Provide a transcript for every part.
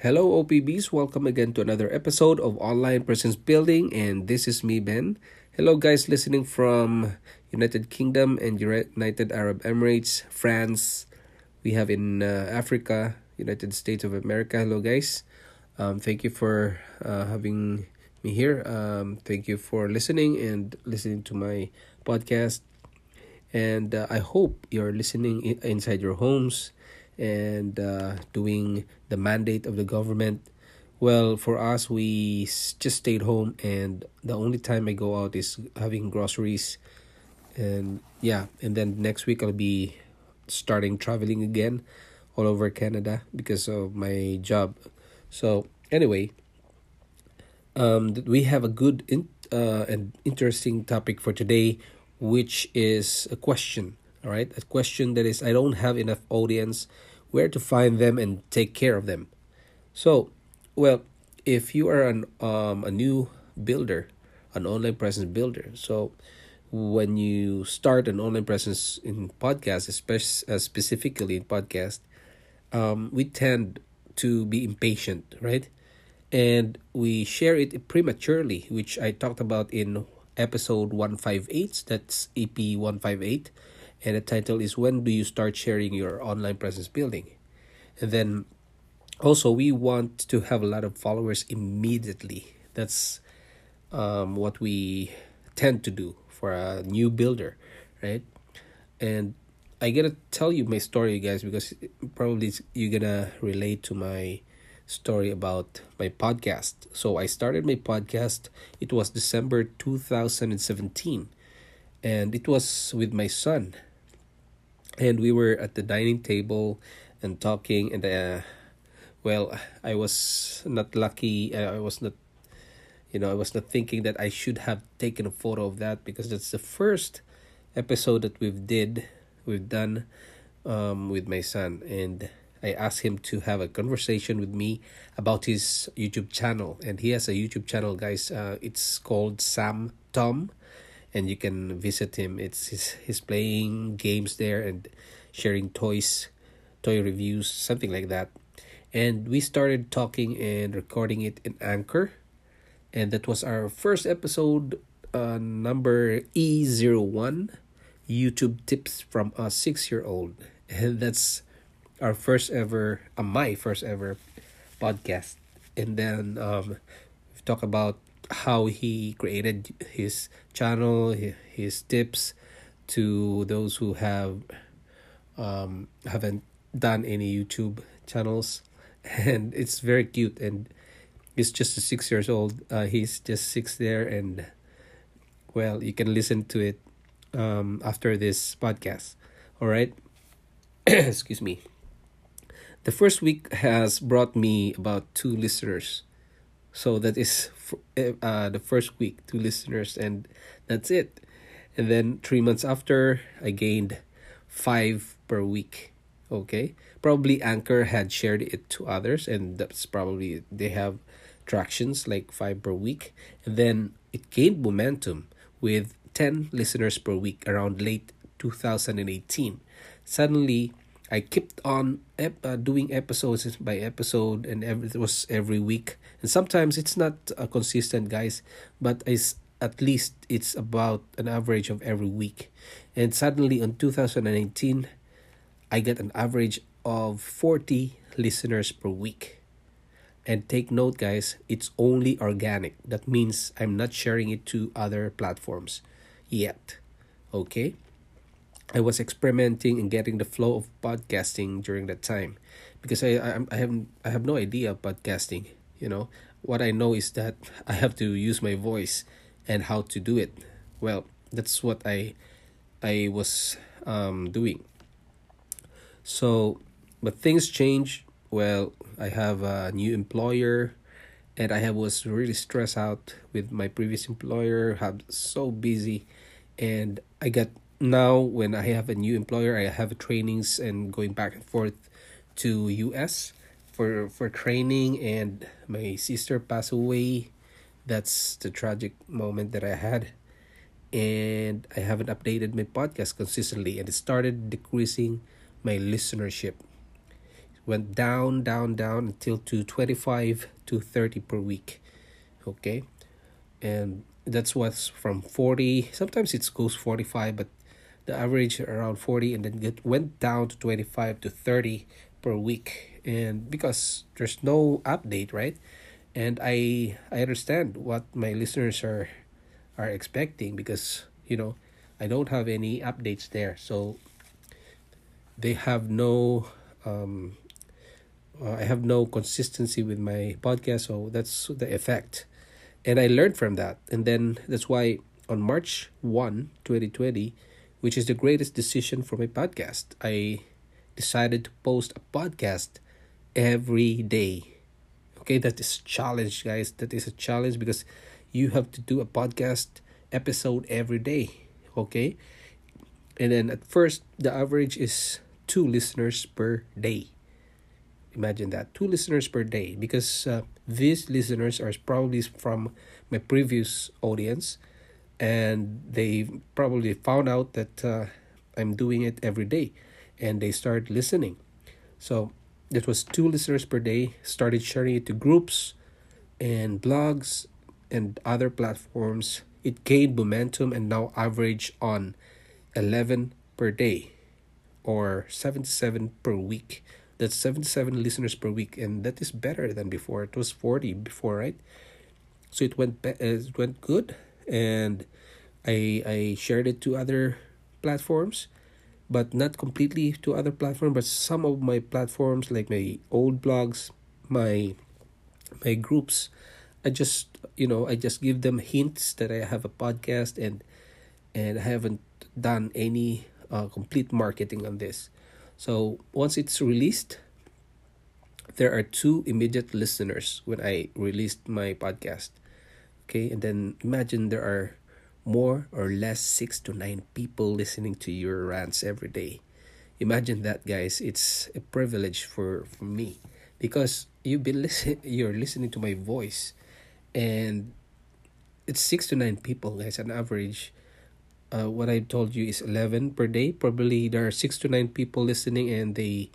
Hello, OPBs. Welcome again to another episode of Online Presence Building, and this is me, Ben. Hello, guys, listening from United Kingdom and United Arab Emirates, France. We have in uh, Africa, United States of America. Hello, guys. Um, thank you for uh, having me here. Um, thank you for listening and listening to my podcast. And uh, I hope you're listening inside your homes and uh, doing the mandate of the government. Well, for us, we just stayed home, and the only time I go out is having groceries. And yeah, and then next week I'll be starting traveling again all over Canada because of my job. So, anyway, um, we have a good in, uh, and interesting topic for today, which is a question. All right, a question that is I don't have enough audience where to find them and take care of them. So, well, if you are an um, a new builder, an online presence builder, so when you start an online presence in podcast, especially uh, specifically in podcast, um, we tend to be impatient, right? And we share it prematurely, which I talked about in episode 158. That's EP 158 and the title is when do you start sharing your online presence building? And then also we want to have a lot of followers immediately. That's um, what we tend to do for a new builder right? And i gotta tell you my story guys because probably you're gonna relate to my story about my podcast. So i started my podcast it was december 2017 and it was with my son and we were at the dining table and talking and uh, well i was not lucky uh, i was not you know i was not thinking that i should have taken a photo of that because that's the first episode that we've did we've done um, with my son. And i asked him to have a conversation with me about his youtube channel. And he has a youtube channel guys. Uh, it's called sam tom and you can visit him. It's he's, he's playing games there and sharing toys, toy reviews, something like that. And we started talking and recording it in Anchor, and that was our first episode, uh, number E 01 YouTube tips from a six year old, and that's our first ever, uh, my first ever podcast. And then um, we talk about how he created his channel, his tips to those who have um, haven't done any YouTube channels, and it's very cute. And he's just six years old. Uh, he's just six there, and well, you can listen to it um, after this podcast. All right, excuse me. The first week has brought me about two listeners so that is eh, uh, the first week to listeners, and that's it. And then three months after, I gained five per week. Okay, probably Anchor had shared it to others, and that's probably they have tractions like five per week. And then it gained momentum with 10 listeners per week around late 2018. Suddenly, I kept on ep- uh, doing episodes by episode, and every, it was every week. And sometimes it's not uh, consistent, guys, but it's at least it's about an average of every week. And suddenly, on 2019, I get an average of 40 listeners per week. And take note, guys, it's only organic. That means I'm not sharing it to other platforms yet. Okay? I was experimenting and getting the flow of podcasting during that time because I, I I have I have no idea of podcasting. You know what I know is that I have to use my voice and how to do it. Well, that's what I I was um, doing. So, but things change well, I have a new employer and I have was really stressed out with my previous employer, have so busy and I got now when I have a new employer, I have trainings and going back and forth to US for for training and my sister passed away. That's the tragic moment that I had and I haven't updated my podcast consistently and it started decreasing my listenership. It went down, down, down until to 25 to 30 per week. Okay. And that's what's from 40. Sometimes it goes 45, but the average around 40 and then it went down to 25 to 30 per week. And because there's no update, right? And I I understand what my listeners are are expecting because you know I don't have any updates there. So they have no um uh, I have no consistency with my podcast so that's the effect. And I learned from that. And then that's why on March 1 2020 which is the greatest decision for my podcast I decided to post a podcast every day. Okay that is challenge guys. That is a challenge because you have to do a podcast episode every day okay? And then at first the average is two listeners per day. Imagine that two listeners per day because uh, these listeners are probably from my previous audience and they probably found out that uh, i'm doing it every day and they start listening. So that was two listeners per day started sharing it to groups and blogs and other platforms, it gained momentum and now average on 11 per day or 77 per week. That's 77 listeners per week and that is better than before. It was 40 before, right? So it went be- uh, it went good and I I shared it to other platforms but not completely to other platforms but some of my platforms like my old blogs, my my groups I just you know I just give them hints that I have a podcast and and I haven't done any uh, complete marketing on this. So once it's released, there are two immediate listeners when I released my podcast. Okay, and then imagine there are more or less six to nine people listening to your rants every day. Imagine that, guys. It's a privilege for, for me because you've been listen you're listening to my voice and it's six to nine people guys on average uh, what i told you is 11 per day probably there are six to nine people listening and they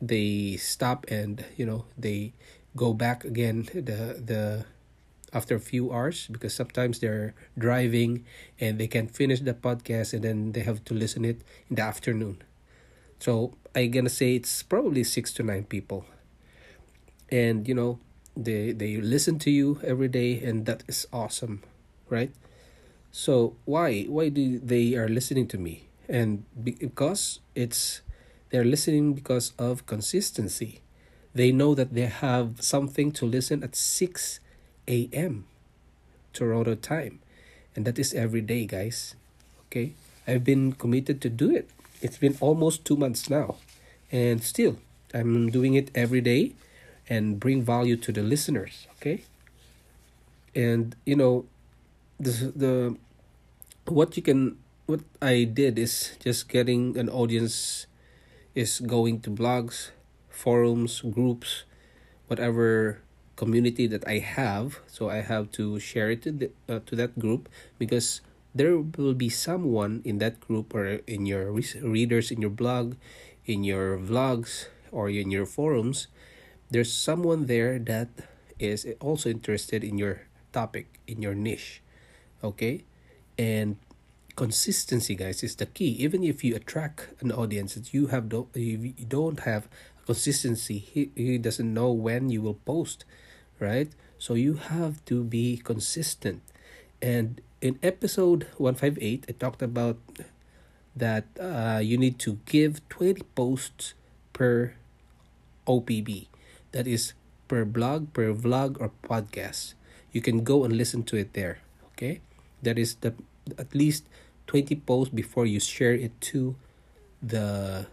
they stop and you know they go back again the the after a few hours because sometimes they're driving and they can finish the podcast and then they have to listen it in the afternoon. So i'm gonna say it's probably six to nine people. And you know they they listen to you every day and that is awesome right? So why why do they are listening to me? And because it's they're listening because of consistency. They know that they have something to listen at 6 a.m toronto time. And that is every day guys. Okay? I've been committed to do it. It's been almost two months now. And still i'm doing it every day and bring value to the listeners okay? And you know the the what you can what i did is just getting an audience is going to blogs forums groups whatever community that i have so i have to share it to, the, uh, to that group because there will be someone in that group or in your readers in your blog in your vlogs or in your forums there's someone there that is also interested in your topic in your niche okay? And consistency guys is the key. Even if you attract an audience that you have don't you don't have consistency he, he doesn't know when you will post right so you have to be consistent and in episode 158 i talked about that uh, you need to give 20 posts per opb that is per blog, per vlog, or podcast. You can go and listen to it there. Okay, that is the at least twenty posts before you share it to the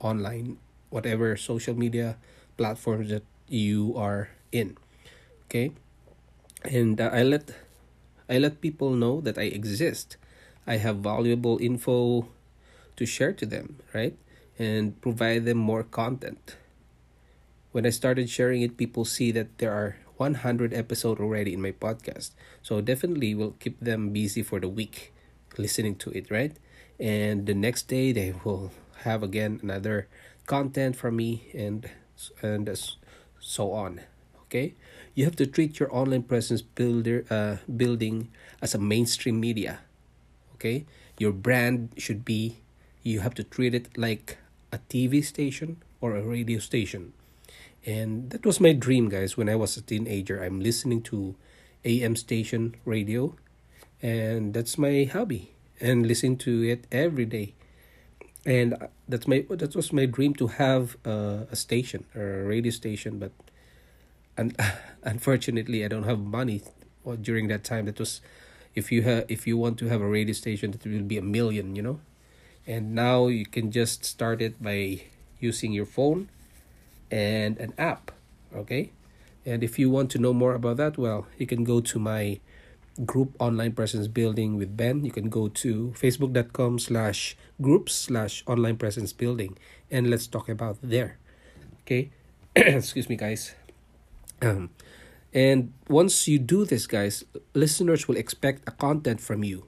online whatever social media platforms that you are in okay? And uh, i let i let people know that i exist. I have valuable info to share to them right? And provide them more content. When i started sharing it people see that there are 100 episode already in my podcast. So definitely will keep them busy for the week listening to it right? And the next day they will have again another content from me and and so on okay? You have to treat your online presence builder uh, building as a mainstream media okay? Your brand should be you have to treat it like a tv station or a radio station. And that was my dream guys. When i was a teenager i'm listening to am station radio and that's my hobby and listen to it every day and that's my that was my dream to have uh, a station or a radio station but and unfortunately i don't have money during that time. That was if you have if you want to have a radio station that will be a million you know? And now you can just start it by using your phone and an app okay? And if you want to know more about that well you can go to my group online presence building with ben. You can go to facebook.com slash groups slash online presence building. And let's talk about there. Okay? Excuse me guys. Um and once you do this guys listeners will expect a content from you.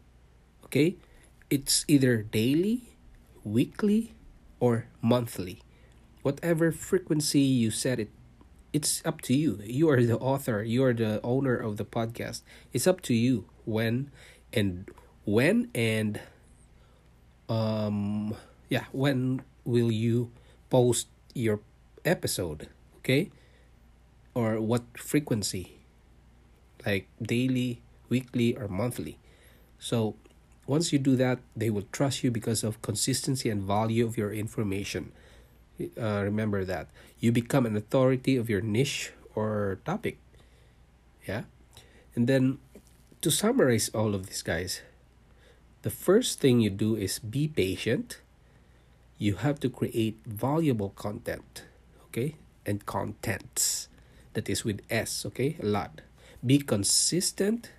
Okay? It's either daily weekly or monthly. Whatever frequency you set it it's up to you. You are the author, you are the owner of the podcast. It's up to you when and when and um yeah, when will you post your episode, okay? Or what frequency? Like daily, weekly or monthly. So once you do that, they will trust you because of consistency and value of your information. Uh, remember that you become an authority of your niche or topic. Yeah, and then to summarize all of these guys, the first thing you do is be patient. You have to create valuable content, okay, and contents. That is with S, okay, a lot. Be consistent,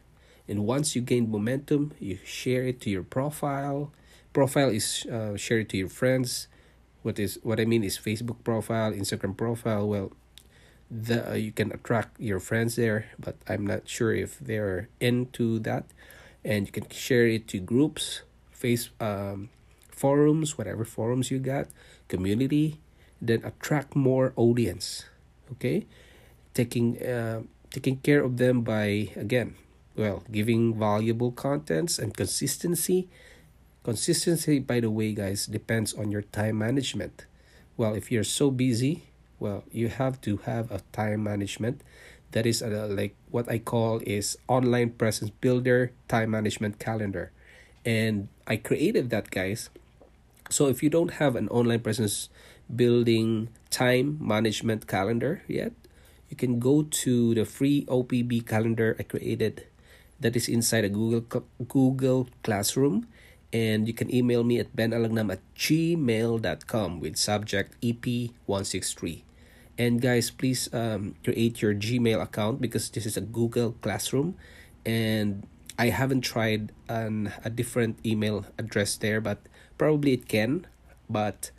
and once you gain momentum, you share it to your profile. Profile is uh, share it to your friends what is what I mean is Facebook profile, Instagram profile. Well, the uh, you can attract your friends there, but I'm not sure if they're into that, and you can share it to groups, face um, forums, whatever forums you got, community, then attract more audience. Okay, taking uh, taking care of them by again, well, giving valuable contents and consistency Consistency, by the way, guys, depends on your time management. Well, if you're so busy, well, you have to have a time management that is a, like what I call is online presence builder time management calendar. And I created that, guys. So if you don't have an online presence building time management calendar yet, you can go to the free OPB calendar I created that is inside a Google Google Classroom and you can email me at benalagnam at gmail.com with subject EP163. And guys, please um, create your Gmail account because this is a Google Classroom and I haven't tried an, a different email address there, but probably it can. But,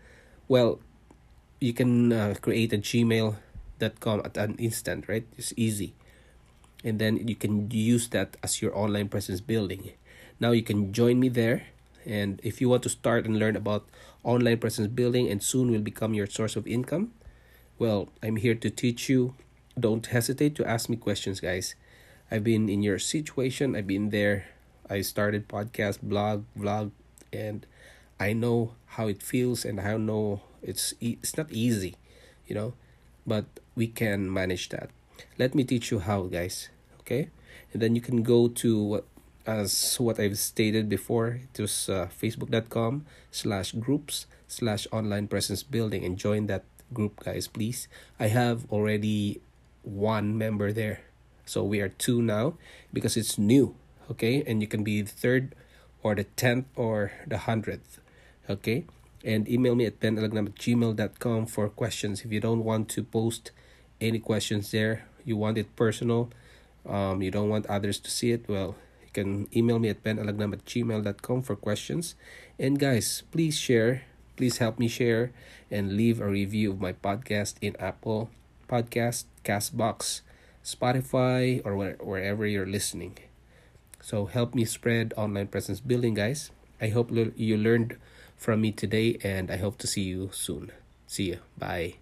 well, you can uh, create a gmail.com at an instant, right? It's easy. And then you can use that as your online presence building. Now you can join me there and if you want to start and learn about online presence building and soon will become your source of income, well, I'm here to teach you. Don't hesitate to ask me questions, guys. I've been in your situation, I've been there. I started podcast, blog, vlog, and I know how it feels and I know it's it's not easy, you know, but we can manage that. Let me teach you how, guys. Okay? And then you can go to what as what I've stated before, it was uh, facebook.com slash groups slash online presence building and join that group, guys, please. I have already one member there. So we are two now because it's new, okay? And you can be the third or the 10th or the 100th, okay? and email me at benalagnam at gmail.com for questions. If you don't want to post any questions there, you want it personal, um, you don't want others to see it, well, can email me at benalagnam at gmail.com for questions. And guys, please share, please help me share and leave a review of my podcast in Apple Podcast, Castbox, Spotify, or where, wherever you're listening. So help me spread online presence building, guys. I hope you learned from me today, and I hope to see you soon. See you. Bye.